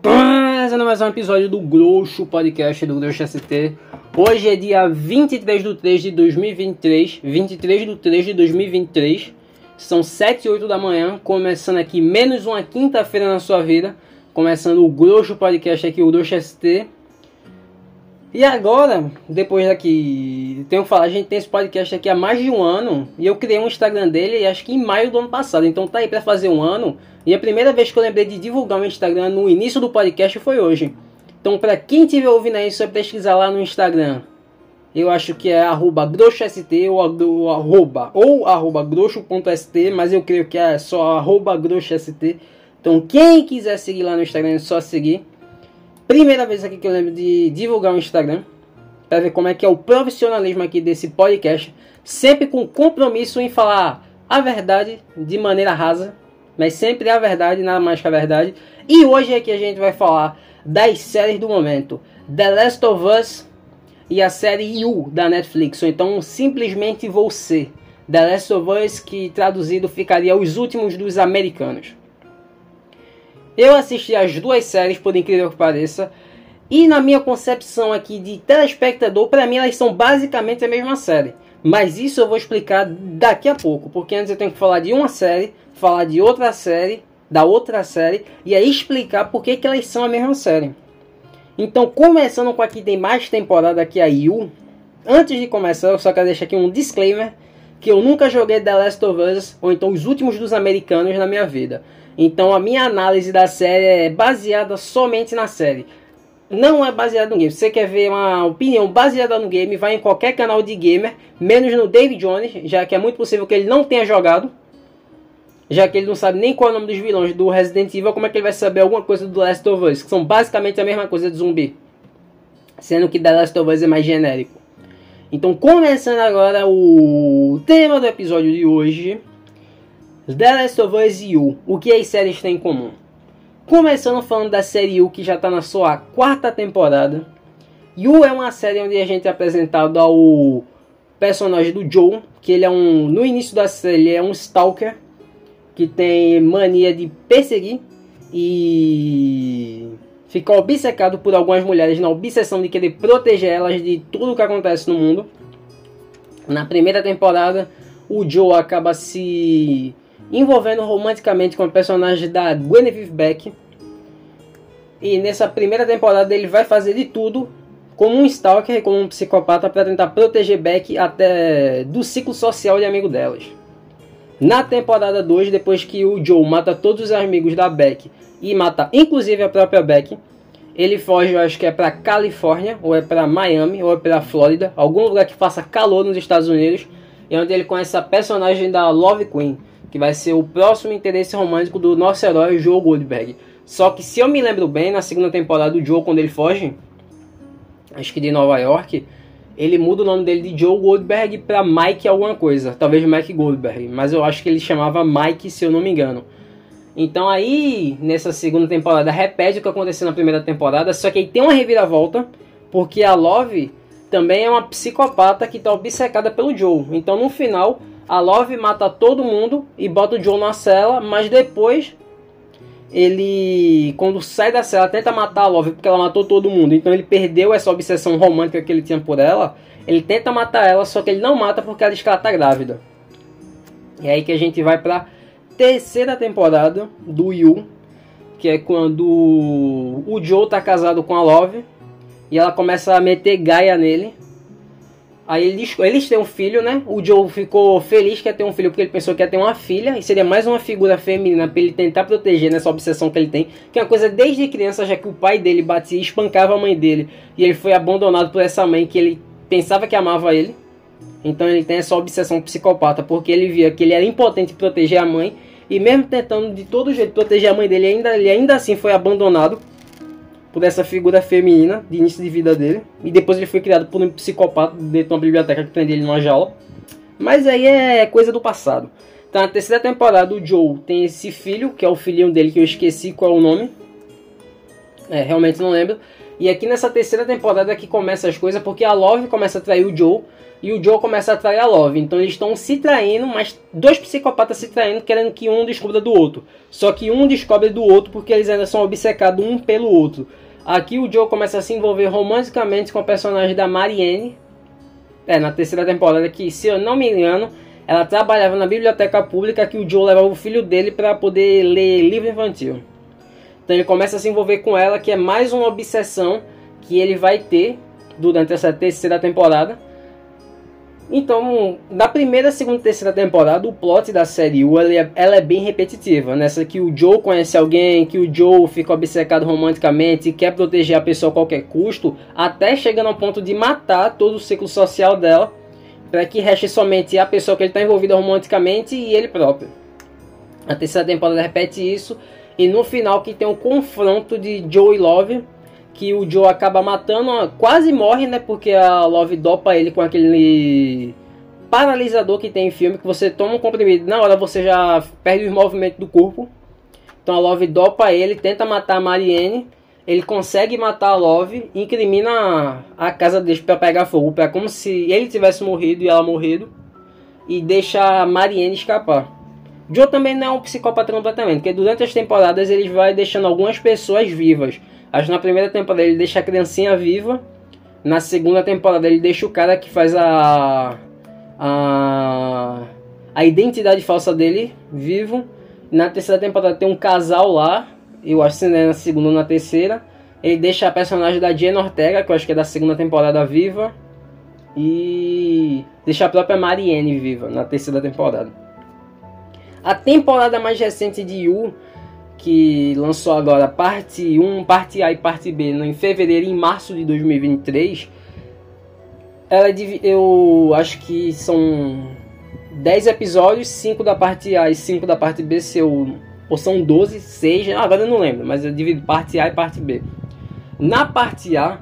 Começando mais um episódio do Grosso Podcast do Grosso ST. Hoje é dia 23 de 3 de 2023. 23 de 3 de 2023. São 7 e 8 da manhã. Começando aqui menos uma quinta-feira na sua vida. Começando o Grosso Podcast aqui, o Grosso ST. E agora, depois daqui, tenho que falar, a gente tem esse podcast aqui há mais de um ano e eu criei um Instagram dele, acho que em maio do ano passado, então tá aí para fazer um ano. E a primeira vez que eu lembrei de divulgar o Instagram no início do podcast foi hoje. Então, para quem estiver ouvindo aí, só pesquisar lá no Instagram. Eu acho que é arroba groxost ou arroba, ou arroba groxo.st, mas eu creio que é só arroba groxost. Então, quem quiser seguir lá no Instagram, é só seguir. Primeira vez aqui que eu lembro de divulgar o Instagram. Para ver como é que é o profissionalismo aqui desse podcast. Sempre com compromisso em falar a verdade de maneira rasa. Mas sempre a verdade, nada mais que a verdade. E hoje aqui a gente vai falar das séries do momento. The Last of Us e a série You da Netflix. Ou então simplesmente Você. The Last of Us que traduzido ficaria Os Últimos dos Americanos. Eu assisti as duas séries, por incrível que pareça, e na minha concepção aqui de telespectador, para mim elas são basicamente a mesma série. Mas isso eu vou explicar daqui a pouco, porque antes eu tenho que falar de uma série, falar de outra série, da outra série, e aí explicar por que, que elas são a mesma série. Então, começando com a que tem mais temporada que a Yu, antes de começar, eu só quero deixar aqui um disclaimer que eu nunca joguei The Last of Us, ou então os últimos dos americanos na minha vida. Então a minha análise da série é baseada somente na série. Não é baseada no game. Se você quer ver uma opinião baseada no game, vai em qualquer canal de gamer, menos no David Jones, já que é muito possível que ele não tenha jogado. Já que ele não sabe nem qual é o nome dos vilões do Resident Evil, como é que ele vai saber alguma coisa do Last of Us? Que são basicamente a mesma coisa de zumbi. Sendo que The Last of Us é mais genérico. Então, começando agora o tema do episódio de hoje The Last of Us You, o que as séries têm em comum? Começando falando da série You, que já está na sua quarta temporada. You é uma série onde a gente é apresentado ao personagem do Joe, que ele é um, no início da série, ele é um stalker, que tem mania de perseguir e fica obcecado por algumas mulheres na obsessão de querer proteger elas de tudo que acontece no mundo. Na primeira temporada, o Joe acaba se envolvendo romanticamente com a personagem da Guinevere Beck. E nessa primeira temporada ele vai fazer de tudo como um stalker, como um psicopata para tentar proteger Beck até do ciclo social de amigo delas. Na temporada 2, depois que o Joe mata todos os amigos da Beck e mata inclusive a própria Beck, ele foge, eu acho que é para Califórnia, ou é para Miami, ou é para Flórida, algum lugar que faça calor nos Estados Unidos, e onde ele conhece a personagem da Love Queen, que vai ser o próximo interesse romântico do nosso herói Joe Goldberg. Só que se eu me lembro bem, na segunda temporada do Joe, quando ele foge, acho que de Nova York, ele muda o nome dele de Joe Goldberg para Mike alguma coisa, talvez Mike Goldberg, mas eu acho que ele chamava Mike, se eu não me engano. Então aí, nessa segunda temporada, repete o que aconteceu na primeira temporada, só que aí tem uma reviravolta, porque a Love também é uma psicopata que está obcecada pelo Joe. Então no final, a Love mata todo mundo e bota o John na cela, mas depois ele, quando sai da cela, tenta matar a Love porque ela matou todo mundo. Então ele perdeu essa obsessão romântica que ele tinha por ela. Ele tenta matar ela, só que ele não mata porque ela diz que ela tá grávida. E é aí que a gente vai pra terceira temporada do Yu, que é quando o Joe tá casado com a Love e ela começa a meter gaia nele Aí eles, eles têm um filho, né? O Joe ficou feliz que ia ter um filho porque ele pensou que ia ter uma filha. E seria mais uma figura feminina para ele tentar proteger nessa obsessão que ele tem. Que é uma coisa desde criança, já que o pai dele batia e espancava a mãe dele. E ele foi abandonado por essa mãe que ele pensava que amava ele. Então ele tem essa obsessão psicopata porque ele via que ele era impotente proteger a mãe. E mesmo tentando de todo jeito proteger a mãe dele, ainda, ele ainda assim foi abandonado por essa figura feminina de início de vida dele. E depois ele foi criado por um psicopata dentro de uma biblioteca que prende ele numa jaula. Mas aí é coisa do passado. Então na terceira temporada o Joe tem esse filho, que é o filhinho dele que eu esqueci qual é o nome. É, realmente não lembro. E aqui nessa terceira temporada que começa as coisas, porque a Love começa a trair o Joe e o Joe começa a trair a Love. Então eles estão se traindo, mas dois psicopatas se traindo, querendo que um descubra do outro. Só que um descobre do outro porque eles ainda são obcecados um pelo outro. Aqui o Joe começa a se envolver romanticamente com o personagem da Marianne. É, na terceira temporada, que se eu não me engano, ela trabalhava na biblioteca pública que o Joe levava o filho dele para poder ler livro infantil. Então ele começa a se envolver com ela, que é mais uma obsessão que ele vai ter durante essa terceira temporada. Então, na primeira, segunda e terceira temporada, o plot da série U ela é, ela é, bem repetitiva. Nessa que o Joe conhece alguém, que o Joe fica obcecado romanticamente e quer proteger a pessoa a qualquer custo, até chegando ao ponto de matar todo o ciclo social dela, para que reste somente a pessoa que ele está envolvido romanticamente e ele próprio. A terceira temporada repete isso, e no final que tem um confronto de Joe e Love que o Joe acaba matando, quase morre, né? Porque a Love dopa ele com aquele paralisador que tem em filme, que você toma um comprimido, na hora você já perde o movimento do corpo. Então a Love dopa ele, tenta matar a Marianne, ele consegue matar a Love, incrimina a casa dele para pegar fogo, é como se ele tivesse morrido e ela morrido, e deixa a Marianne escapar. Joe também não é um psicopata completamente, porque durante as temporadas ele vai deixando algumas pessoas vivas. Acho que na primeira temporada ele deixa a criancinha viva. Na segunda temporada ele deixa o cara que faz a. a, a identidade falsa dele vivo. Na terceira temporada tem um casal lá. Eu acho que é na segunda ou na terceira. Ele deixa a personagem da Jenna Ortega, que eu acho que é da segunda temporada viva. E deixa a própria Marianne viva na terceira temporada. A temporada mais recente de Yu que lançou agora parte 1, parte A e parte B em fevereiro e em março de 2023. Ela é eu acho que são 10 episódios, 5 da parte A e 5 da parte B, seu, ou são 12, 6, agora eu não lembro, mas eu divido parte A e parte B. Na parte A,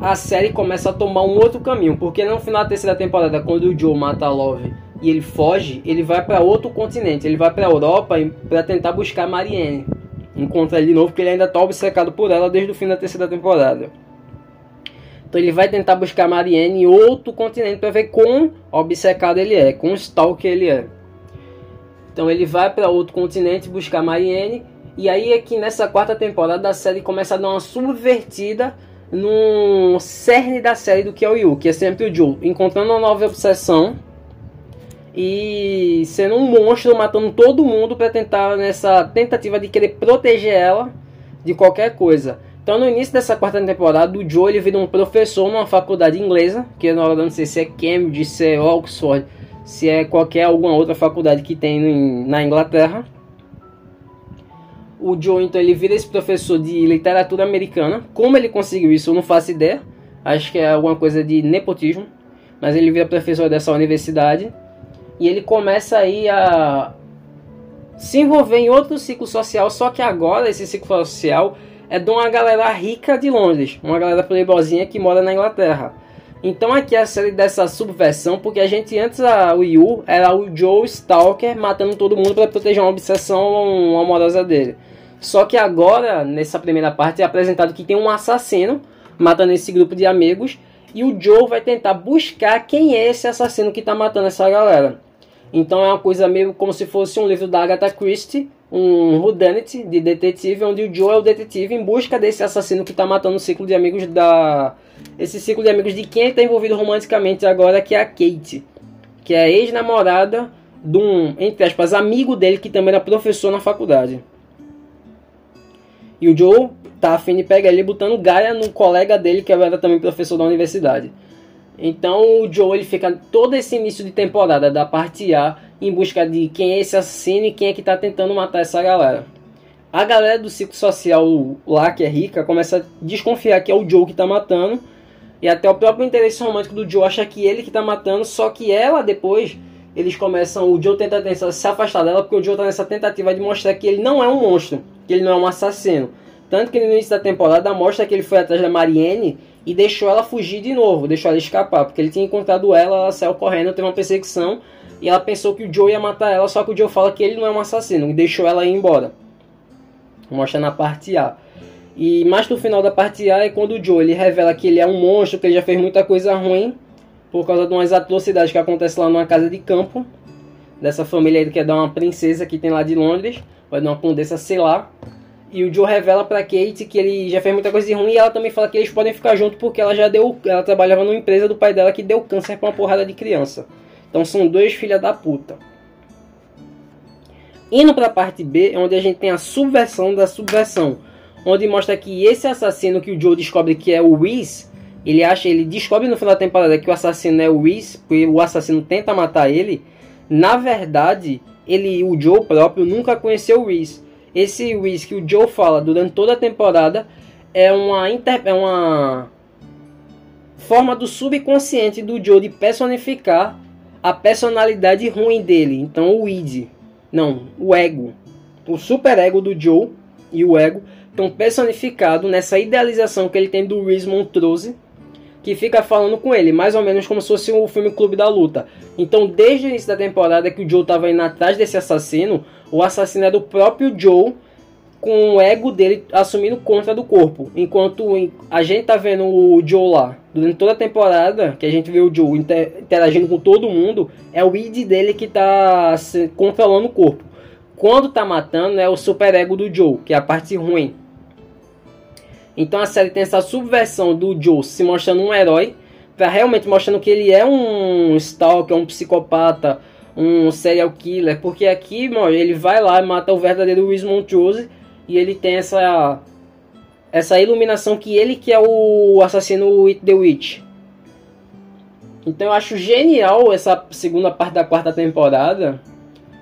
a série começa a tomar um outro caminho, porque no final da terceira temporada, quando o Joe mata a Love e ele foge, ele vai para outro continente, ele vai para a Europa para tentar buscar Marianne. Encontra ele de novo, porque ele ainda está obcecado por ela desde o fim da terceira temporada. Então ele vai tentar buscar Marianne em outro continente para ver quão obcecado ele é, quão stalker ele é. Então ele vai para outro continente buscar Marianne. E aí é que nessa quarta temporada a série começa a dar uma subvertida no cerne da série do que é o Yu, que é sempre o Joe, encontrando uma nova obsessão e sendo um monstro, matando todo mundo para tentar nessa tentativa de querer proteger ela de qualquer coisa. Então no início dessa quarta temporada, o Joe ele vira um professor numa faculdade inglesa, que eu não sei se é Cambridge, se é Oxford, se é qualquer alguma outra faculdade que tem na Inglaterra. O Joe então ele vira esse professor de literatura americana. Como ele conseguiu isso, eu não faço ideia. Acho que é alguma coisa de nepotismo, mas ele vira professor dessa universidade e ele começa aí a se envolver em outro ciclo social, só que agora esse ciclo social é de uma galera rica de Londres, uma galera playboyzinha que mora na Inglaterra. Então aqui é a série dessa subversão, porque a gente antes a, o Yu era o Joe Stalker matando todo mundo para proteger uma obsessão amorosa dele. Só que agora, nessa primeira parte, é apresentado que tem um assassino matando esse grupo de amigos e o Joe vai tentar buscar quem é esse assassino que está matando essa galera. Então é uma coisa meio como se fosse um livro da Agatha Christie, um whodunit de detetive, onde o Joe é o detetive em busca desse assassino que está matando o ciclo de amigos da... Esse ciclo de amigos de quem está envolvido romanticamente agora, que é a Kate. Que é a ex-namorada de um, entre aspas, amigo dele que também era professor na faculdade. E o Joe tá afim de pegar ele botando Gaia no colega dele que era também professor da universidade. Então o Joe ele fica todo esse início de temporada da parte A em busca de quem é esse assassino e quem é que está tentando matar essa galera. A galera do ciclo social lá, que é rica, começa a desconfiar que é o Joe que está matando. E até o próprio interesse romântico do Joe acha que ele que está matando, só que ela depois, eles começam, o Joe tenta se afastar dela, porque o Joe está nessa tentativa de mostrar que ele não é um monstro, que ele não é um assassino. Tanto que no início da temporada mostra que ele foi atrás da Marianne e deixou ela fugir de novo, deixou ela escapar, porque ele tinha encontrado ela, ela saiu correndo, teve uma perseguição e ela pensou que o Joe ia matar ela, só que o Joe fala que ele não é um assassino e deixou ela ir embora. Mostra na parte A. E mais no final da parte A é quando o Joe ele revela que ele é um monstro, que ele já fez muita coisa ruim por causa de umas atrocidades que acontecem lá numa casa de campo dessa família aí que é da uma princesa que tem lá de Londres, vai dar uma condessa, sei lá. E o Joe revela pra Kate que ele já fez muita coisa de ruim e ela também fala que eles podem ficar juntos porque ela já deu. Ela trabalhava numa empresa do pai dela que deu câncer pra uma porrada de criança. Então são dois filha da puta. Indo pra parte B, é onde a gente tem a subversão da subversão. Onde mostra que esse assassino que o Joe descobre que é o Reese, ele acha, ele descobre no final da temporada que o assassino é o Reese, porque o assassino tenta matar ele. Na verdade, ele, o Joe próprio, nunca conheceu o Reese. Esse que o Joe fala durante toda a temporada é uma, inter, é uma forma do subconsciente do Joe de personificar a personalidade ruim dele. Então o id, não, o ego, o super ego do Joe e o ego estão personificados nessa idealização que ele tem do Reese Montrose que fica falando com ele, mais ou menos como se fosse o filme Clube da Luta. Então, desde o início da temporada que o Joe estava indo atrás desse assassino, o assassino é do próprio Joe, com o ego dele assumindo conta do corpo. Enquanto a gente tá vendo o Joe lá, durante toda a temporada, que a gente vê o Joe interagindo com todo mundo, é o id dele que tá controlando o corpo. Quando tá matando, é o super ego do Joe, que é a parte ruim. Então a série tem essa subversão do Joe se mostrando um herói, para realmente mostrando que ele é um stalker, um psicopata, um serial killer, porque aqui, mano, ele vai lá e mata o verdadeiro Luis Montrose e ele tem essa essa iluminação que ele que é o assassino With the Witch. Então eu acho genial essa segunda parte da quarta temporada,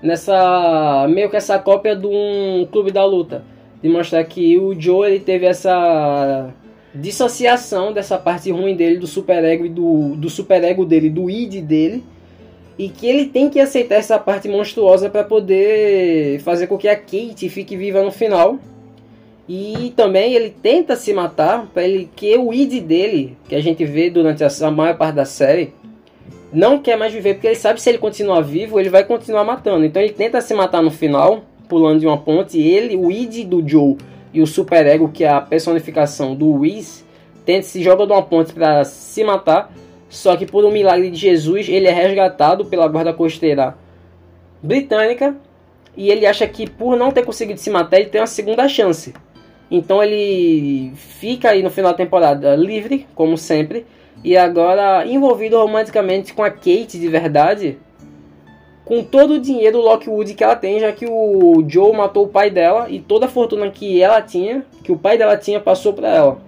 nessa meio que essa cópia de um clube da luta de mostrar que o Joe ele teve essa dissociação dessa parte ruim dele do superego e do, do superego dele, do id dele, e que ele tem que aceitar essa parte monstruosa para poder fazer com que a Kate fique viva no final. E também ele tenta se matar para ele que o id dele, que a gente vê durante a, maior parte da série, não quer mais viver porque ele sabe que se ele continuar vivo, ele vai continuar matando. Então ele tenta se matar no final pulando de uma ponte, ele, o id do Joe e o superego, que é a personificação do Whis, tenta se joga de uma ponte para se matar, só que por um milagre de Jesus, ele é resgatado pela guarda costeira britânica e ele acha que por não ter conseguido se matar, ele tem uma segunda chance. Então ele fica aí no final da temporada livre, como sempre, e agora envolvido romanticamente com a Kate de verdade, com todo o dinheiro Lockwood que ela tem, já que o Joe matou o pai dela e toda a fortuna que ela tinha, que o pai dela tinha, passou para ela.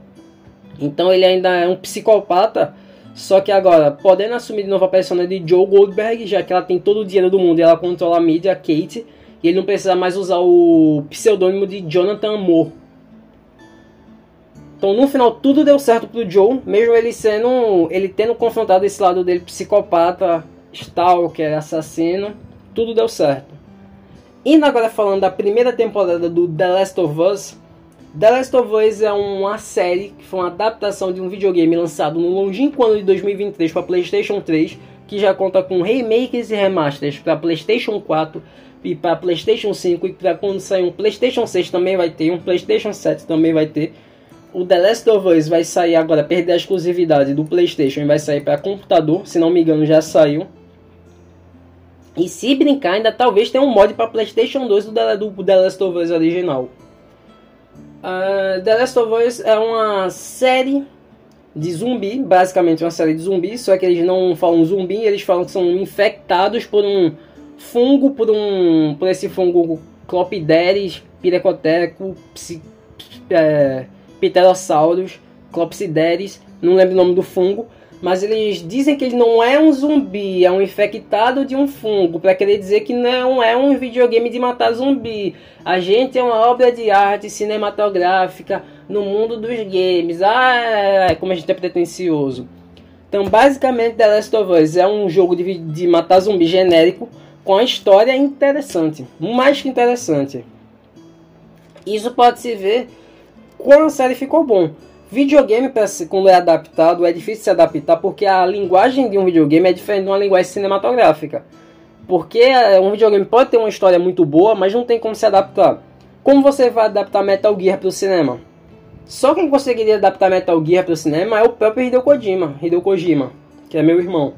Então ele ainda é um psicopata, só que agora, podendo assumir de novo a persona de Joe Goldberg, já que ela tem todo o dinheiro do mundo e ela controla a mídia, a Kate, e ele não precisa mais usar o pseudônimo de Jonathan Moore. Então no final tudo deu certo pro Joe, mesmo ele sendo. ele tendo confrontado esse lado dele psicopata Stalker, Assassino, tudo deu certo. Indo agora falando da primeira temporada do The Last of Us, The Last of Us é uma série que foi uma adaptação de um videogame lançado no longínquo ano de 2023 para PlayStation 3, que já conta com remakes e remasters para PlayStation 4 e para PlayStation 5 e para quando sair um PlayStation 6 também vai ter, um PlayStation 7 também vai ter. O The Last of Us vai sair agora, perder a exclusividade do PlayStation e vai sair para computador, se não me engano já saiu. E se brincar, ainda talvez tenha um mod para PlayStation 2 do The, do The Last of Us original. Uh, The Last of Us é uma série de zumbi, basicamente uma série de zumbi, só que eles não falam zumbi, eles falam que são infectados por um fungo, por um por esse fungo Clopideres, Pirecoteco, psi, é, Pterosaurus, Clopsideres, não lembro o nome do fungo, mas eles dizem que ele não é um zumbi, é um infectado de um fungo, para querer dizer que não é um videogame de matar zumbi. A gente é uma obra de arte cinematográfica no mundo dos games. Ah, como a gente é pretencioso. Então, basicamente, The Last of Us é um jogo de, de matar zumbi genérico com a história interessante, mais que interessante. Isso pode se ver quando a série ficou bom. Videogame, quando é adaptado, é difícil se adaptar porque a linguagem de um videogame é diferente de uma linguagem cinematográfica. Porque é, um videogame pode ter uma história muito boa, mas não tem como se adaptar. Como você vai adaptar Metal Gear para o cinema? Só quem conseguiria adaptar Metal Gear para o cinema é o próprio Hideo Kojima, Hideo Kojima, que é meu irmão.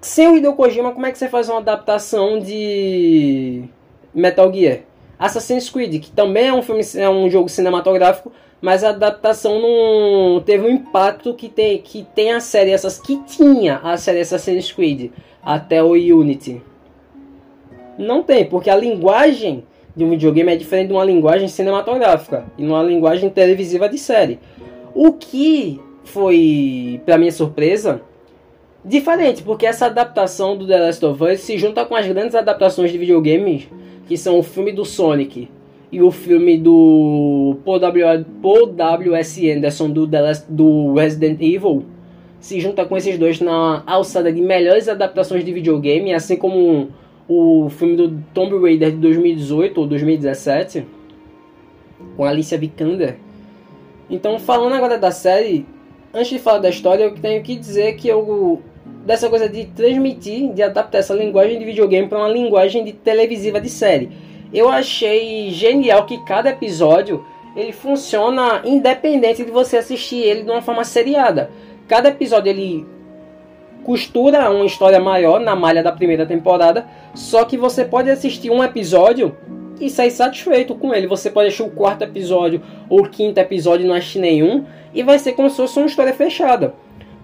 Sem o Hideo Kojima, como é que você faz uma adaptação de Metal Gear? Assassin's Creed, que também é um filme, é um jogo cinematográfico, mas a adaptação não teve o impacto que tem, que tem a série essas que tinha a série Assassin's Creed até o Unity. Não tem, porque a linguagem de um videogame é diferente de uma linguagem cinematográfica e uma linguagem televisiva de série. O que foi, para minha surpresa, diferente, porque essa adaptação do The Last of Us se junta com as grandes adaptações de videogames, que são o filme do Sonic e o filme do Paul W. Paul W. S. Anderson do, The Last, do Resident Evil, se junta com esses dois na alçada de melhores adaptações de videogame, assim como o filme do Tomb Raider de 2018 ou 2017 com Alicia Vikander. Então, falando agora da série, antes de falar da história, eu tenho que dizer que eu dessa coisa de transmitir, de adaptar essa linguagem de videogame para uma linguagem de televisiva de série. Eu achei genial que cada episódio ele funciona independente de você assistir ele de uma forma seriada. Cada episódio ele costura uma história maior na malha da primeira temporada, só que você pode assistir um episódio e sair satisfeito com ele. Você pode assistir o quarto episódio ou o quinto episódio e não assistir nenhum, e vai ser como se fosse uma história fechada.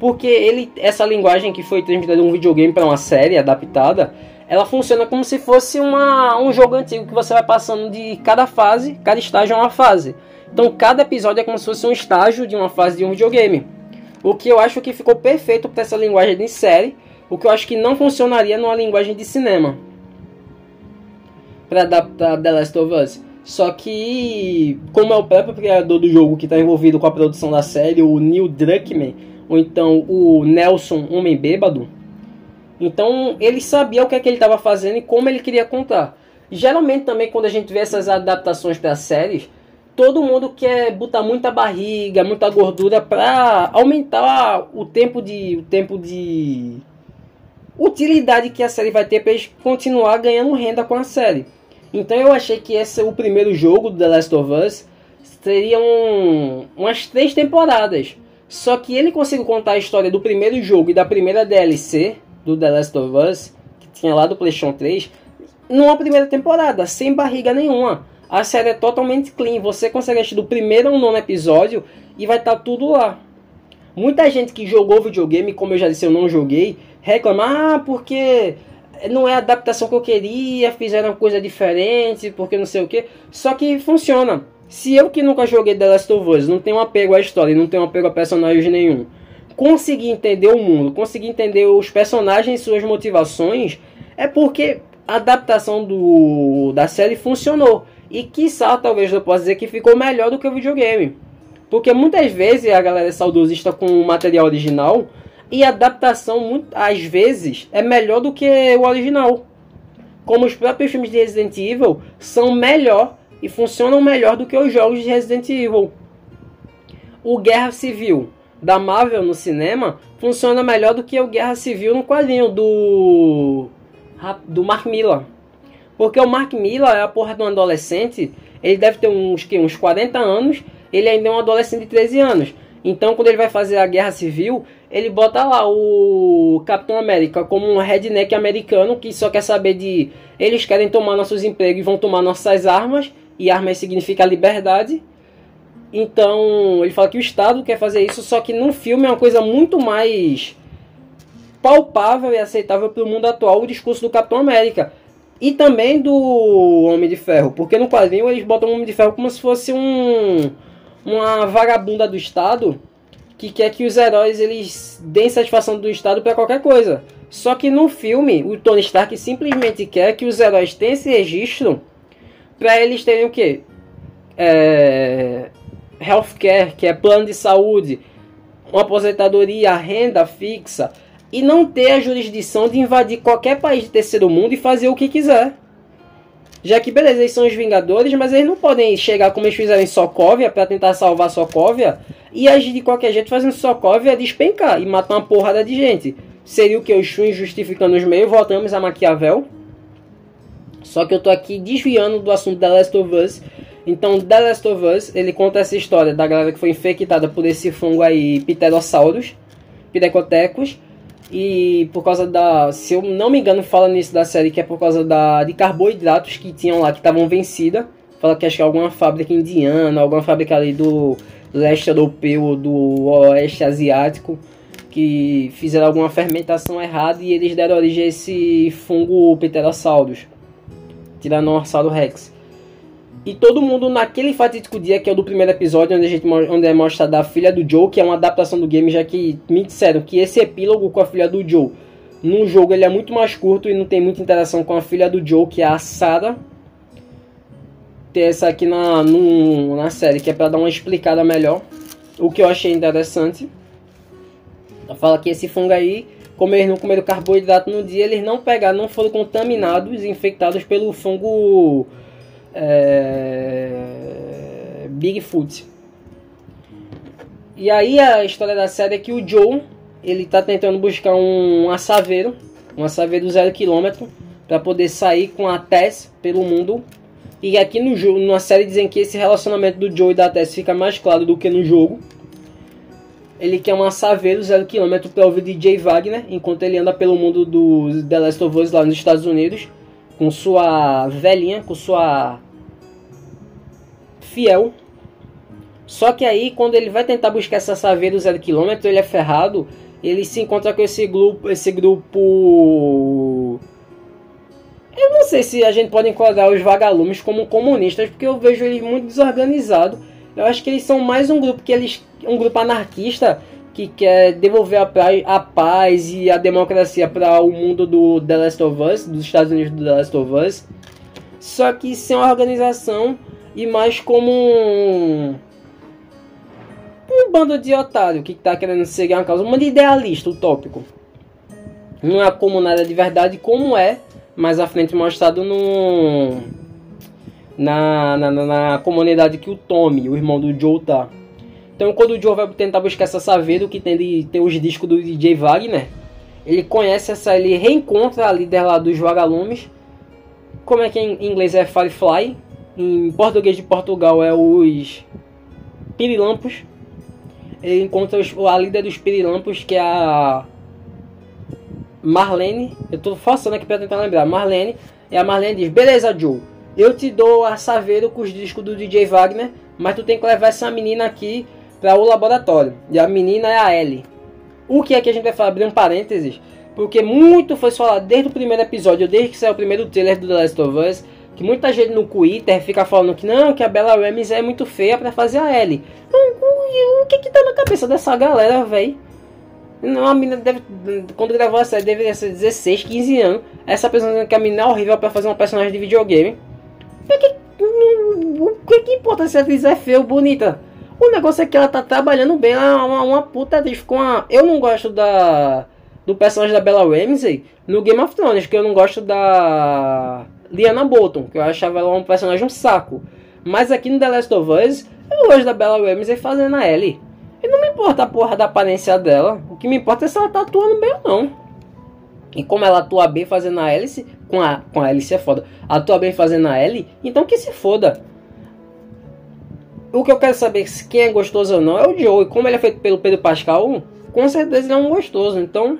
Porque ele, essa linguagem que foi transmitida de um videogame para uma série adaptada, ela funciona como se fosse uma, um jogo antigo que você vai passando de cada fase, cada estágio é uma fase. Então cada episódio é como se fosse um estágio de uma fase de um videogame. O que eu acho que ficou perfeito para essa linguagem de série, o que eu acho que não funcionaria numa linguagem de cinema. Para adaptar The Last of Us. Só que, como é o próprio criador do jogo que está envolvido com a produção da série, o Neil Druckmann, ou então o Nelson Homem Bêbado, então ele sabia o que, é que ele estava fazendo e como ele queria contar. Geralmente também quando a gente vê essas adaptações para séries, todo mundo quer botar muita barriga, muita gordura para aumentar o tempo de o tempo de utilidade que a série vai ter para eles continuar ganhando renda com a série. Então eu achei que esse o primeiro jogo do The Last of Us seriam umas três temporadas. Só que ele conseguiu contar a história do primeiro jogo e da primeira DLC do The Last of Us, que tinha lá do PlayStation 3, numa primeira temporada, sem barriga nenhuma. A série é totalmente clean. Você consegue assistir do primeiro ao nono episódio e vai estar tá tudo lá. Muita gente que jogou videogame, como eu já disse, eu não joguei, reclama, ah, porque não é a adaptação que eu queria, fizeram coisa diferente, porque não sei o que. Só que funciona. Se eu que nunca joguei The Last of Us, não tenho apego à história, não tenho apego a personagens nenhum, conseguir entender o mundo, conseguir entender os personagens e suas motivações, é porque a adaptação do, da série funcionou. E quiçá, talvez eu possa dizer que ficou melhor do que o videogame. Porque muitas vezes a galera é saudosista com o material original e a adaptação, às vezes, é melhor do que o original. Como os próprios filmes de Resident Evil são melhor e funcionam melhor do que os jogos de Resident Evil. O Guerra Civil da Marvel no cinema funciona melhor do que o Guerra Civil no quadrinho do do Mark Miller. Porque o Mark Miller é a porra de um adolescente, ele deve ter uns, que, uns 40 anos, ele ainda é um adolescente de 13 anos. Então, quando ele vai fazer a guerra civil, ele bota lá o Capitão América como um redneck americano que só quer saber de. Eles querem tomar nossos empregos e vão tomar nossas armas, e armas significa liberdade. Então, ele fala que o Estado quer fazer isso, só que no filme é uma coisa muito mais palpável e aceitável para o mundo atual o discurso do Capitão América. E também do Homem de Ferro, porque no quadrinho eles botam o Homem de Ferro como se fosse um uma vagabunda do Estado que quer que os heróis eles deem satisfação do Estado para qualquer coisa. Só que no filme, o Tony Stark simplesmente quer que os heróis tenham esse registro para eles terem o quê? É... Healthcare, que é plano de saúde, uma aposentadoria, renda fixa, e não ter a jurisdição de invadir qualquer país de terceiro mundo e fazer o que quiser. Já que, beleza, eles são os Vingadores, mas eles não podem chegar como eles fizeram em Sokovia para tentar salvar Sokovia e agir de qualquer jeito fazendo Sokovia despencar e matar uma porrada de gente. Seria o que? Os fins justificando os meios, voltamos a Maquiavel. Só que eu tô aqui desviando do assunto da Last of Us. Então, The Last of Us, ele conta essa história da galera que foi infectada por esse fungo aí, Pterosaurus, Pidecotecos, e por causa da, se eu não me engano, fala nisso da série que é por causa da de carboidratos que tinham lá que estavam vencida. Fala que acho que é alguma fábrica indiana, alguma fábrica ali do leste europeu, do oeste asiático, que fizeram alguma fermentação errada e eles deram origem a esse fungo Pterosaurus, Tiranossauro Rex. E todo mundo naquele fatídico dia, que é o do primeiro episódio, onde, a gente, onde é mostrada a filha do Joe, que é uma adaptação do game, já que me disseram que esse epílogo com a filha do Joe, no jogo ele é muito mais curto e não tem muita interação com a filha do Joe, que é a Sarah. Tem essa aqui na, no, na série, que é para dar uma explicada melhor. O que eu achei interessante. Fala que esse fungo aí, como eles não comeram carboidrato no dia, eles não pegaram, não foram contaminados, infectados pelo fungo é... Bigfoot. E aí a história da série é que o Joe ele tá tentando buscar um assaveiro, um assaveiro zero quilômetro, para poder sair com a Tess pelo mundo. E aqui no jogo, na série dizem que esse relacionamento do Joe e da Tess fica mais claro do que no jogo. Ele quer um assaveiro zero quilômetro para ouvir DJ Wagner, enquanto ele anda pelo mundo do The Last of Us lá nos Estados Unidos com sua velhinha, com sua fiel. Só que aí, quando ele vai tentar buscar essa zero quilômetro, ele é ferrado. Ele se encontra com esse grupo, esse grupo. Eu não sei se a gente pode enquadrar os vagalumes como comunistas, porque eu vejo eles muito desorganizados. Eu acho que eles são mais um grupo que eles, um grupo anarquista que quer devolver a, a paz e a democracia para o mundo do The Last of Us, dos Estados Unidos do The Last of Us, só que sem uma organização e mais como um, um bando de otário que está querendo seguir uma causa, um bando de idealista utópico. Não é como nada de verdade, como é mais à frente mostrado no, na, na, na, comunidade que o Tommy, o irmão do Joe, tá. Então, quando o Joe vai tentar buscar essa saveiro que tem, de, tem os discos do DJ Wagner, ele conhece essa, ele reencontra a líder lá dos vagalumes. Como é que em inglês é Firefly? Em português de Portugal é os Pirilampos. Ele encontra os, a líder dos Pirilampos, que é a Marlene. Eu tô forçando aqui pra tentar lembrar. Marlene. E a Marlene diz: Beleza, Joe. Eu te dou a saveiro com os discos do DJ Wagner. Mas tu tem que levar essa menina aqui para o laboratório. E a menina é a Ellie. O que é que a gente vai falar? Abrir um parênteses. Porque muito foi falado desde o primeiro episódio, desde que saiu o primeiro trailer do The Last of Us, que muita gente no Twitter fica falando que não, que a Bella Ramsey é muito feia para fazer a Ellie. O, o, que que tá na cabeça dessa galera, velho? Não, a menina deve, quando gravou a série, deveria ser 16, 15 anos. Essa pessoa que a menina é horrível para fazer uma personagem de videogame. O que, o que, que importa se a atriz é feia ou bonita? O negócio é que ela tá trabalhando bem, ela é uma, uma puta atriz. Com a... Eu não gosto da do personagem da Bella Ramsey no Game of Thrones, que eu não gosto da Liana Bolton, que eu achava ela um personagem um saco. Mas aqui no The Last of Us, eu gosto da Bella Ramsey fazendo a Ellie. E não me importa a porra da aparência dela. O que me importa é se ela tá atuando bem ou não. E como ela atua bem fazendo a Alice, com a, com a Alice é foda, atua bem fazendo a Ellie, então que se foda o que eu quero saber se quem é gostoso ou não é o Joe. E como ele é feito pelo Pedro Pascal, com certeza ele é um gostoso. Então,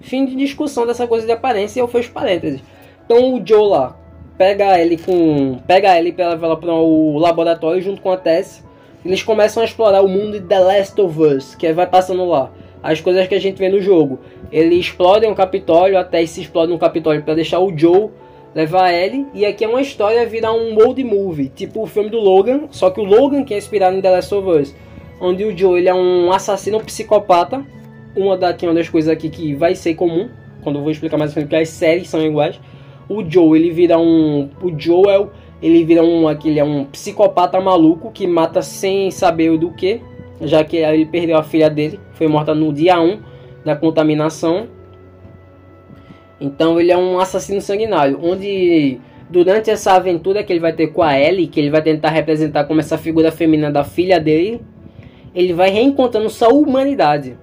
fim de discussão dessa coisa de aparência, eu fecho parênteses. Então o Joe lá pega ele com. Pega ele para levar para o laboratório junto com a Tess. Eles começam a explorar o mundo de The Last of Us, que vai passando lá. As coisas que a gente vê no jogo. Eles explodem o Capitólio, a Tess explode um Capitólio para deixar o Joe levar ele. E aqui é uma história virar um road movie, tipo o filme do Logan, só que o Logan que é inspirado em The Last of Us, onde o Joe ele é um assassino um psicopata. Uma, da, uma das coisas aqui que vai ser comum, quando eu vou explicar mais frente, que as séries são iguais. O Joe ele vira um. O Joel ele vira um. Aquele é um psicopata maluco que mata sem saber do que, já que ele perdeu a filha dele, foi morta no dia 1 da contaminação então ele é um assassino sanguinário, onde durante essa aventura que ele vai ter com a Ellie, que ele vai tentar representar como essa figura feminina da filha dele, ele vai reencontrando sua humanidade.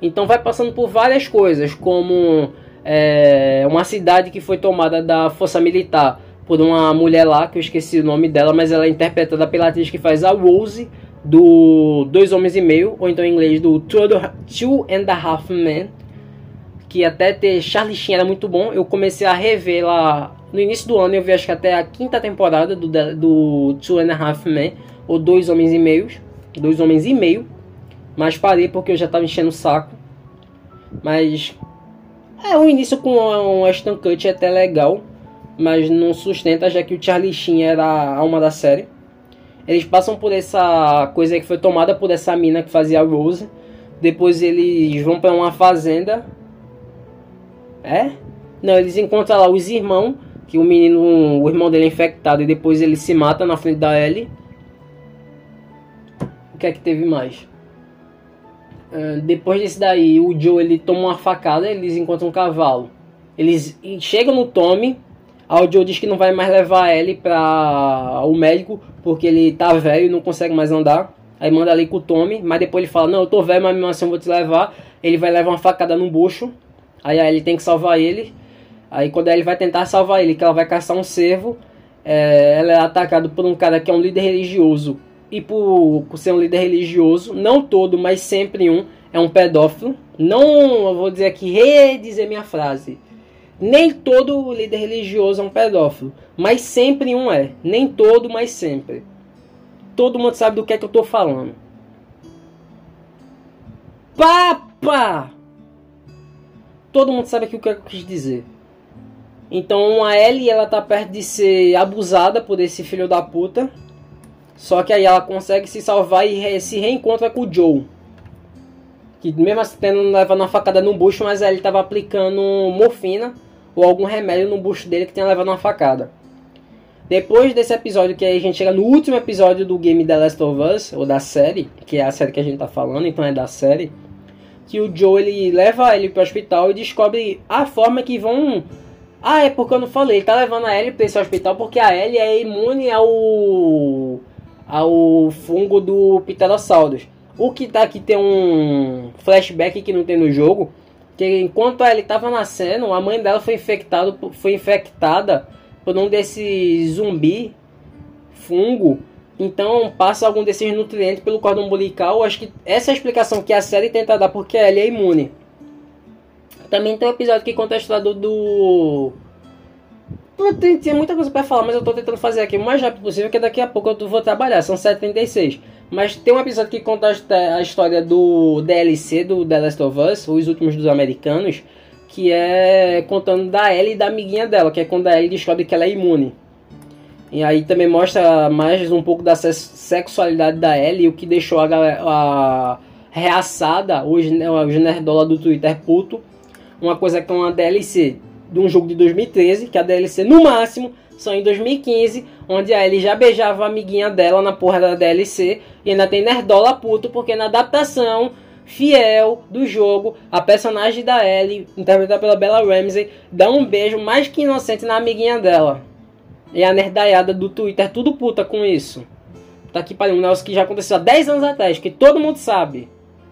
Então vai passando por várias coisas, como é, uma cidade que foi tomada da força militar por uma mulher lá, que eu esqueci o nome dela, mas ela é interpretada pela atriz que faz a Rose do Dois Homens e Meio, ou então em inglês do Two and a Half Men, que até ter Charlie Sheen era muito bom. Eu comecei a rever lá no início do ano, eu vi acho que até a quinta temporada do, do Two and a Half Men, ou Dois Homens e Meios, Dois Homens e Meio, mas parei porque eu já estava enchendo o saco. Mas é o início com um Ashton Kutcher é até legal, mas não sustenta já que o Charlie Sheen era a alma da série. Eles passam por essa coisa que foi tomada por essa mina que fazia a Rose. Depois eles vão para uma fazenda. É? Não, eles encontram lá os irmãos, que o menino, o irmão dele é infectado e depois ele se mata na frente da Ellie. O que é que teve mais? Uh, depois desse daí, o Joe ele toma uma facada, eles encontram um cavalo. Eles chegam no Tommy, O Joe diz que não vai mais levar ele para o médico porque ele tá velho e não consegue mais andar. Aí manda ali com o Tommy, mas depois ele fala: Não, eu tô velho, mas mesmo assim eu vou te levar. Ele vai levar uma facada no bucho. Aí, aí ele tem que salvar ele. Aí quando ele vai tentar salvar ele, que ela vai caçar um cervo, é, ela é atacada por um cara que é um líder religioso. E por, por ser um líder religioso, não todo, mas sempre um, é um pedófilo. Não, eu vou dizer aqui, redizer minha frase nem todo líder religioso é um pedófilo, mas sempre um é. Nem todo, mas sempre. Todo mundo sabe do que é que eu tô falando. Papa! Todo mundo sabe aqui o que eu quis dizer. Então a Ellie ela tá perto de ser abusada por esse filho da puta. Só que aí ela consegue se salvar e re se reencontra com o Joe. Que mesmo assim tendo levando uma facada no bucho, mas aí ele tava aplicando morfina ou algum remédio no bucho dele que tenha levado uma facada. Depois desse episódio, que a gente chega no último episódio do game The Last of Us, ou da série, que é a série que a gente tá falando, então é da série, que o Joe ele leva ele pro hospital e descobre a forma que vão. Ah, é porque eu não falei, ele tá levando a Ellie pra esse hospital porque a Ellie é imune ao. ao fungo do Pterosaurus. O que tá aqui tem um flashback que não tem no jogo, que enquanto ela estava nascendo, a mãe dela foi infectada, foi infectada por um desses zumbi fungo. Então passa algum desses nutrientes pelo cordão umbilical. Acho que essa é a explicação que a série tenta dar porque ela é imune. Também tem um episódio que conta a história do tem, tem muita coisa para falar, mas eu tô tentando fazer aqui o mais rápido possível, que daqui a pouco eu vou trabalhar. São 7h36. Mas tem um episódio que conta a história do DLC do The Last of Us, os últimos dos americanos, que é contando da Ellie e da amiguinha dela, que é quando a Ellie descobre que ela é imune. E aí também mostra mais um pouco da sexualidade da Ellie, o que deixou a, a reaçada, os, os nerdola do Twitter puto. Uma coisa que é uma DLC de um jogo de 2013, que a DLC no máximo são em 2015, onde a Ellie já beijava a amiguinha dela na porra da DLC e ainda tem nerdola puto porque na adaptação fiel do jogo, a personagem da Ellie, interpretada pela Bella Ramsey, dá um beijo mais que inocente na amiguinha dela. E a nerdaiada do Twitter tudo puta com isso. Tá aqui para um negócio que já aconteceu há 10 anos atrás, que todo mundo sabe.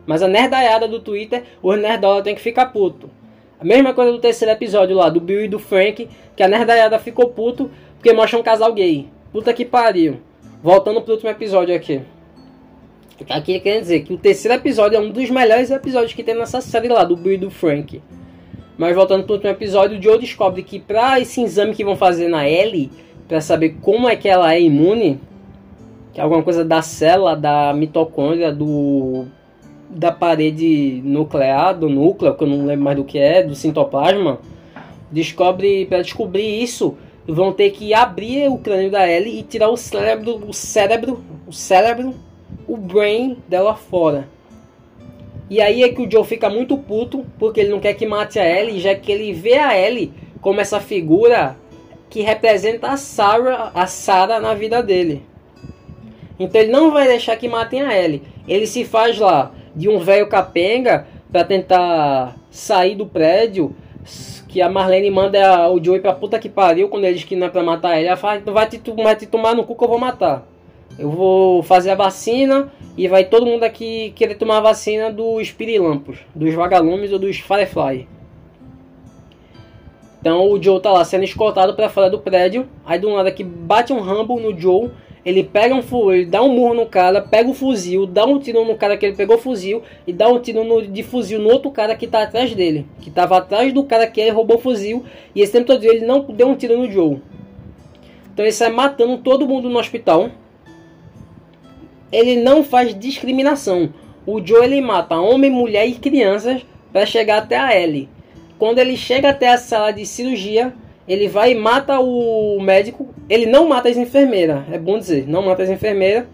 Mas a nerdaiada do Twitter, os nerdola tem que ficar puto. A mesma coisa do terceiro episódio lá, do Bill e do Frank, que a nerdaiada ficou puto porque mostra um casal gay. Puta que pariu. Voltando pro último episódio aqui. Aqui quer dizer que o terceiro episódio é um dos melhores episódios que tem nessa série lá, do Bill e do Frank. Mas voltando pro último episódio, o Joe descobre que pra esse exame que vão fazer na Ellie, para saber como é que ela é imune, que é alguma coisa da célula, da mitocôndria, do da parede nuclear, do núcleo, que eu não lembro mais do que é, do citoplasma, descobre para descobrir isso, vão ter que abrir o crânio da Ellie e tirar o cérebro, o cérebro, o cérebro, o brain dela fora. E aí é que o Joe fica muito puto, porque ele não quer que mate a Ellie, já que ele vê a Ellie como essa figura que representa a Sarah, a Sarah na vida dele. Então ele não vai deixar que matem a Ellie. Ele se faz lá de um velho capenga para tentar sair do prédio. Que a Marlene manda o Joey pra puta que pariu quando ele diz que não é pra matar ele. Ela fala: então vai te, vai te tomar no cu que eu vou matar. Eu vou fazer a vacina e vai todo mundo aqui querer tomar a vacina dos pirilampos, dos vagalumes ou dos firefly. Então o Joe tá lá sendo escoltado para fora do prédio. Aí do nada que bate um rambo no Joe. Ele pega um fuzil, dá um murro no cara, pega o fuzil, dá um tiro no cara que ele pegou o fuzil e dá um tiro no, de fuzil no outro cara que tá atrás dele, que tava atrás do cara que ele roubou o fuzil e esse tempo todo ele não deu um tiro no Joe. Então ele sai matando todo mundo no hospital. Ele não faz discriminação. O Joe ele mata homem, mulher e crianças para chegar até a Ellie. Quando ele chega até a sala de cirurgia, ele vai e mata o médico. Ele não mata as enfermeiras, é bom dizer, não mata as enfermeiras.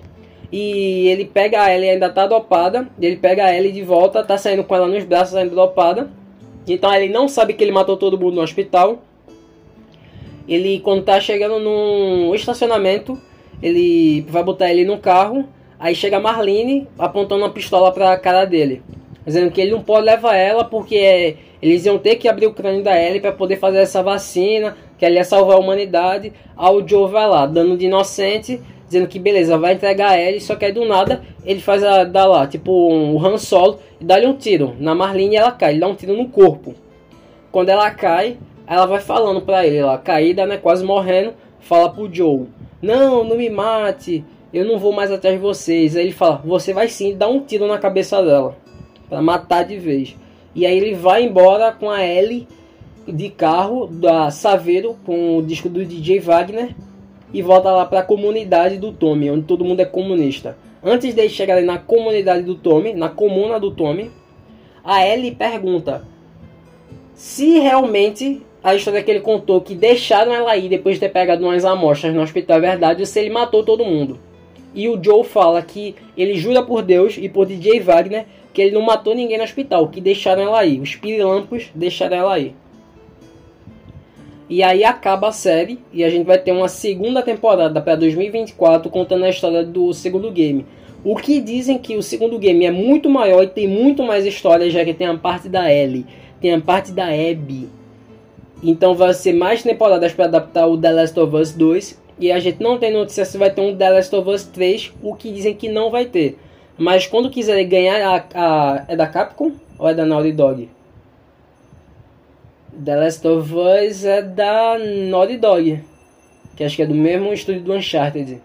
E ele pega a Ellie, ainda tá dopada. Ele pega a Ellie de volta, tá saindo com ela nos braços, ainda dopada. Então ele não sabe que ele matou todo mundo no hospital. Ele, quando tá chegando no estacionamento, ele vai botar ele no carro. Aí chega Marlene apontando uma pistola pra cara dele. Dizendo que ele não pode levar ela porque eles iam ter que abrir o crânio da Ellie para poder fazer essa vacina, que ela ia salvar a humanidade. Aí o Joe vai lá, dando de inocente, dizendo que beleza, vai entregar a Ellie, só que aí do nada ele faz a dá lá, tipo um, um Han Solo, e dá-lhe um tiro na Marlene e ela cai, ele dá um tiro no corpo. Quando ela cai, ela vai falando pra ele, ela caída, né, quase morrendo, fala pro Joe: Não, não me mate, eu não vou mais atrás de vocês. Aí ele fala: Você vai sim, dá um tiro na cabeça dela, para matar de vez. E aí ele vai embora com a L de carro da Saveiro com o disco do DJ Wagner e volta lá para a comunidade do Tommy, onde todo mundo é comunista. Antes de chegarem na comunidade do Tommy, na comuna do Tommy, a Ellie pergunta se realmente a história que ele contou que deixaram ela ir depois de ter pegado umas amostras no hospital é verdade ou se ele matou todo mundo. E o Joe fala que ele jura por Deus e por DJ Wagner que ele não matou ninguém no hospital, que deixaram ela aí. Os pirilampos deixaram ela aí. E aí acaba a série e a gente vai ter uma segunda temporada para 2024 contando a história do segundo game. O que dizem que o segundo game é muito maior e tem muito mais história, já que tem a parte da Ellie, tem a parte da Abby. Então vai ser mais temporadas para adaptar o The Last of Us 2. E a gente não tem notícia se vai ter um The Last of Us 3, o que dizem que não vai ter. Mas quando quiserem ganhar a, a, É da Capcom ou é da Naughty Dog? The Last of Us é da Naughty Dog. Que acho que é do mesmo estúdio do Uncharted.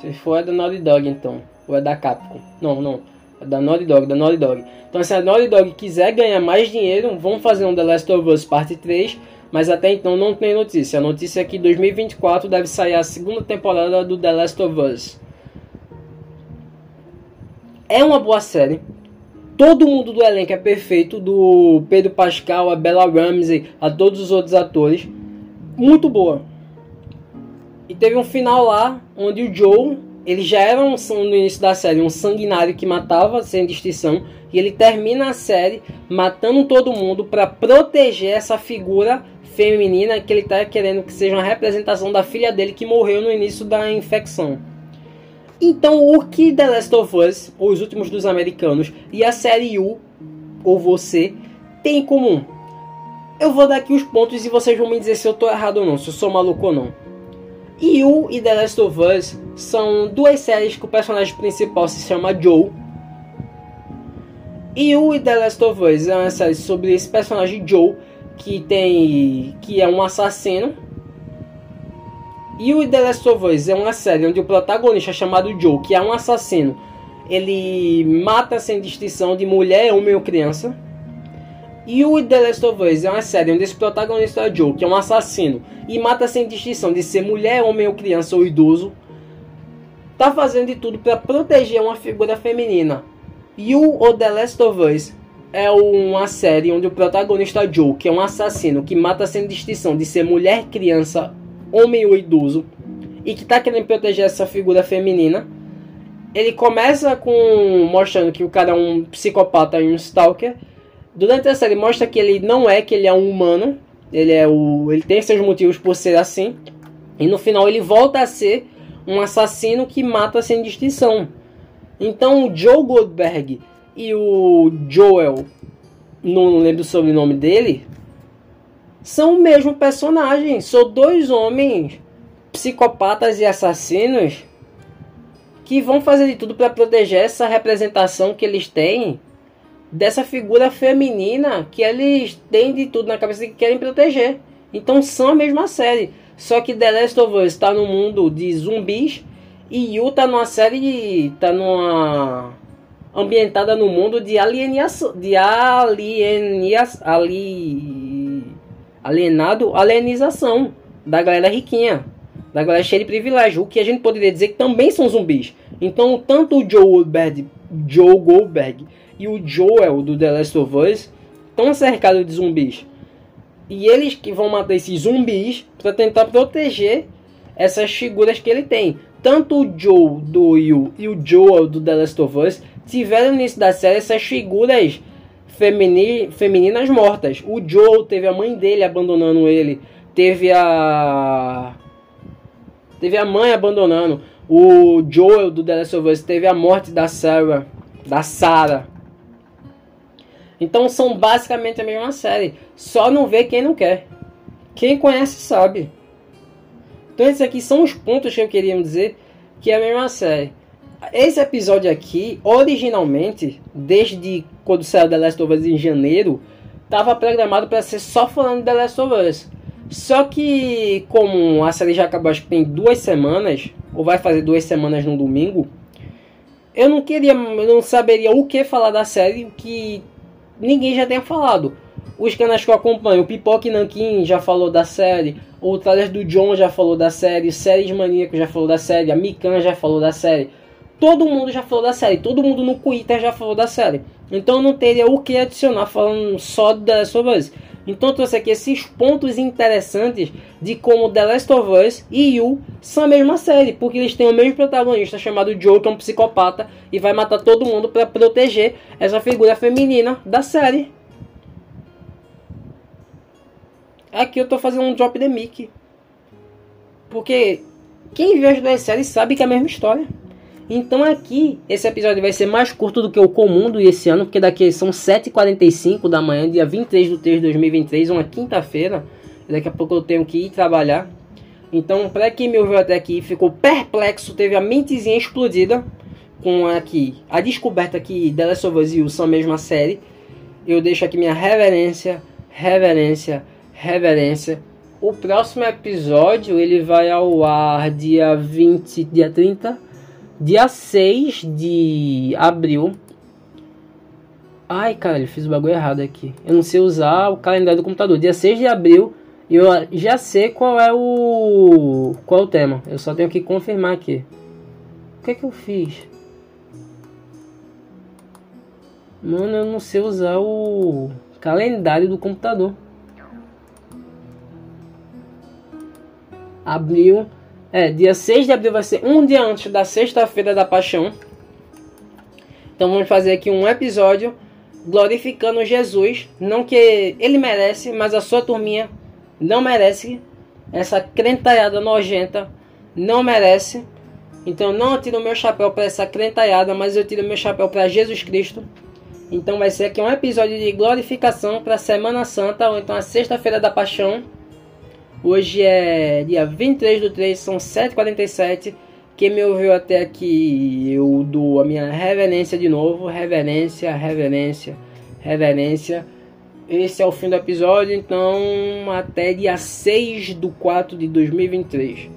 Se for é da Naughty Dog então. Ou é da Capcom. Não, não. É da Naughty Dog, da Naughty Dog. Então se a Naughty Dog quiser ganhar mais dinheiro, vão fazer um The Last of Us parte 3. Mas até então não tem notícia. A notícia é que em 2024 deve sair a segunda temporada do The Last of Us. É uma boa série. Todo mundo do elenco é perfeito, do Pedro Pascal, a Bella Ramsey, a todos os outros atores. Muito boa. E teve um final lá onde o Joe, ele já era um, no início da série um sanguinário que matava sem distinção, e ele termina a série matando todo mundo para proteger essa figura feminina que ele está querendo que seja uma representação da filha dele que morreu no início da infecção. Então, o que The Last of Us, Os Últimos dos Americanos, e a série U, ou você, tem em comum? Eu vou dar aqui os pontos e vocês vão me dizer se eu tô errado ou não, se eu sou maluco ou não. You e The Last of Us são duas séries que o personagem principal se chama Joe. You e The Last of Us é uma série sobre esse personagem Joe que tem que é um assassino e o The Last of Us é uma série onde o protagonista chamado Joe, que é um assassino, ele mata sem distinção de mulher, homem ou criança. E o The Last of Us é uma série onde esse protagonista é Joe, que é um assassino, e mata sem distinção de ser mulher, homem ou criança ou idoso. Tá fazendo de tudo para proteger uma figura feminina. E o The Last of Us é uma série onde o protagonista Joe, que é um assassino que mata sem distinção de ser mulher, criança homem ou idoso e que está querendo proteger essa figura feminina. Ele começa com mostrando que o cara é um psicopata e um stalker. Durante a série mostra que ele não é, que ele é um humano. Ele é o, ele tem seus motivos por ser assim. E no final ele volta a ser um assassino que mata sem distinção. Então o Joe Goldberg e o Joel, não lembro o sobrenome dele, são o mesmo personagem. São dois homens psicopatas e assassinos que vão fazer de tudo para proteger essa representação que eles têm dessa figura feminina que eles têm de tudo na cabeça que querem proteger. Então são a mesma série. Só que The Last of Us está no mundo de zumbis e Yu tá numa série de. tá numa. ambientada no mundo de alienação. de alienias, ali, alienado, alienização da galera riquinha, da galera cheia de privilégio, o que a gente poderia dizer que também são zumbis. Então, tanto o Joe Goldberg, Joe Goldberg e o Joel do The Last of Us estão cercados de zumbis. E eles que vão matar esses zumbis para tentar proteger essas figuras que ele tem. Tanto o Joe do Yu e o Joel do The Last of Us tiveram no início da série essas figuras femini femininas mortas. O Joe teve a mãe dele abandonando ele, teve a teve a mãe abandonando. O Joel do The Last of Us teve a morte da Sarah, da Sarah. Então são basicamente a mesma série. Só não vê quem não quer. Quem conhece sabe. Então esses aqui são os pontos que eu queria dizer que é a mesma série. Esse episódio aqui, originalmente, desde quando saiu The Last of Us em janeiro, estava programado para ser só falando de The Last of Us. Só que, como a série já acabou, acho que tem duas semanas, ou vai fazer duas semanas no domingo, eu não queria, eu não saberia o que falar da série que ninguém já tenha falado. Os canais que eu acompanho, o Pipoque Nankin já falou da série, o Trailer do John já falou da série, Séries Maníaco já falou da série, a Mikan já falou da série. Todo mundo já falou da série, todo mundo no Twitter já falou da série. Então não teria o que adicionar falando só da sobre isso. Então trouxe aqui esses pontos interessantes de como The Last of Us e You são a mesma série, porque eles têm o mesmo protagonista chamado Joe, que é um psicopata e vai matar todo mundo para proteger essa figura feminina da série. Aqui eu tô fazendo um drop de mic. Porque quem viu as duas séries sabe que é a mesma história. Então aqui, esse episódio vai ser mais curto do que o comum do esse ano, porque daqui são 7h45 da manhã, dia 23 de 3 de 2023, uma quinta-feira. Daqui a pouco eu tenho que ir trabalhar. Então, para quem me ouviu até aqui, ficou perplexo, teve a mentezinha explodida com aqui a descoberta que The Last of Us e são a mesma série. Eu deixo aqui minha reverência, reverência, reverência. O próximo episódio ele vai ao ar dia 20, dia 30 Dia 6 de abril. Ai, cara, eu fiz o bagulho errado aqui. Eu não sei usar o calendário do computador. Dia 6 de abril. Eu já sei qual é o. Qual é o tema. Eu só tenho que confirmar aqui. O que é que eu fiz? Mano, eu não sei usar o calendário do computador. Abril é, dia 6 de abril vai ser um dia antes da Sexta-feira da Paixão. Então vamos fazer aqui um episódio glorificando Jesus. Não que ele merece, mas a sua turminha não merece. Essa crentalhada nojenta não merece. Então não tiro meu chapéu para essa crentalhada, mas eu tiro meu chapéu para Jesus Cristo. Então vai ser aqui um episódio de glorificação para a Semana Santa, ou então a Sexta-feira da Paixão. Hoje é dia 23 do 3, são 7h47. Quem me ouviu até aqui, eu dou a minha reverência de novo. Reverência, reverência, reverência. Esse é o fim do episódio, então até dia 6 do 4 de 2023.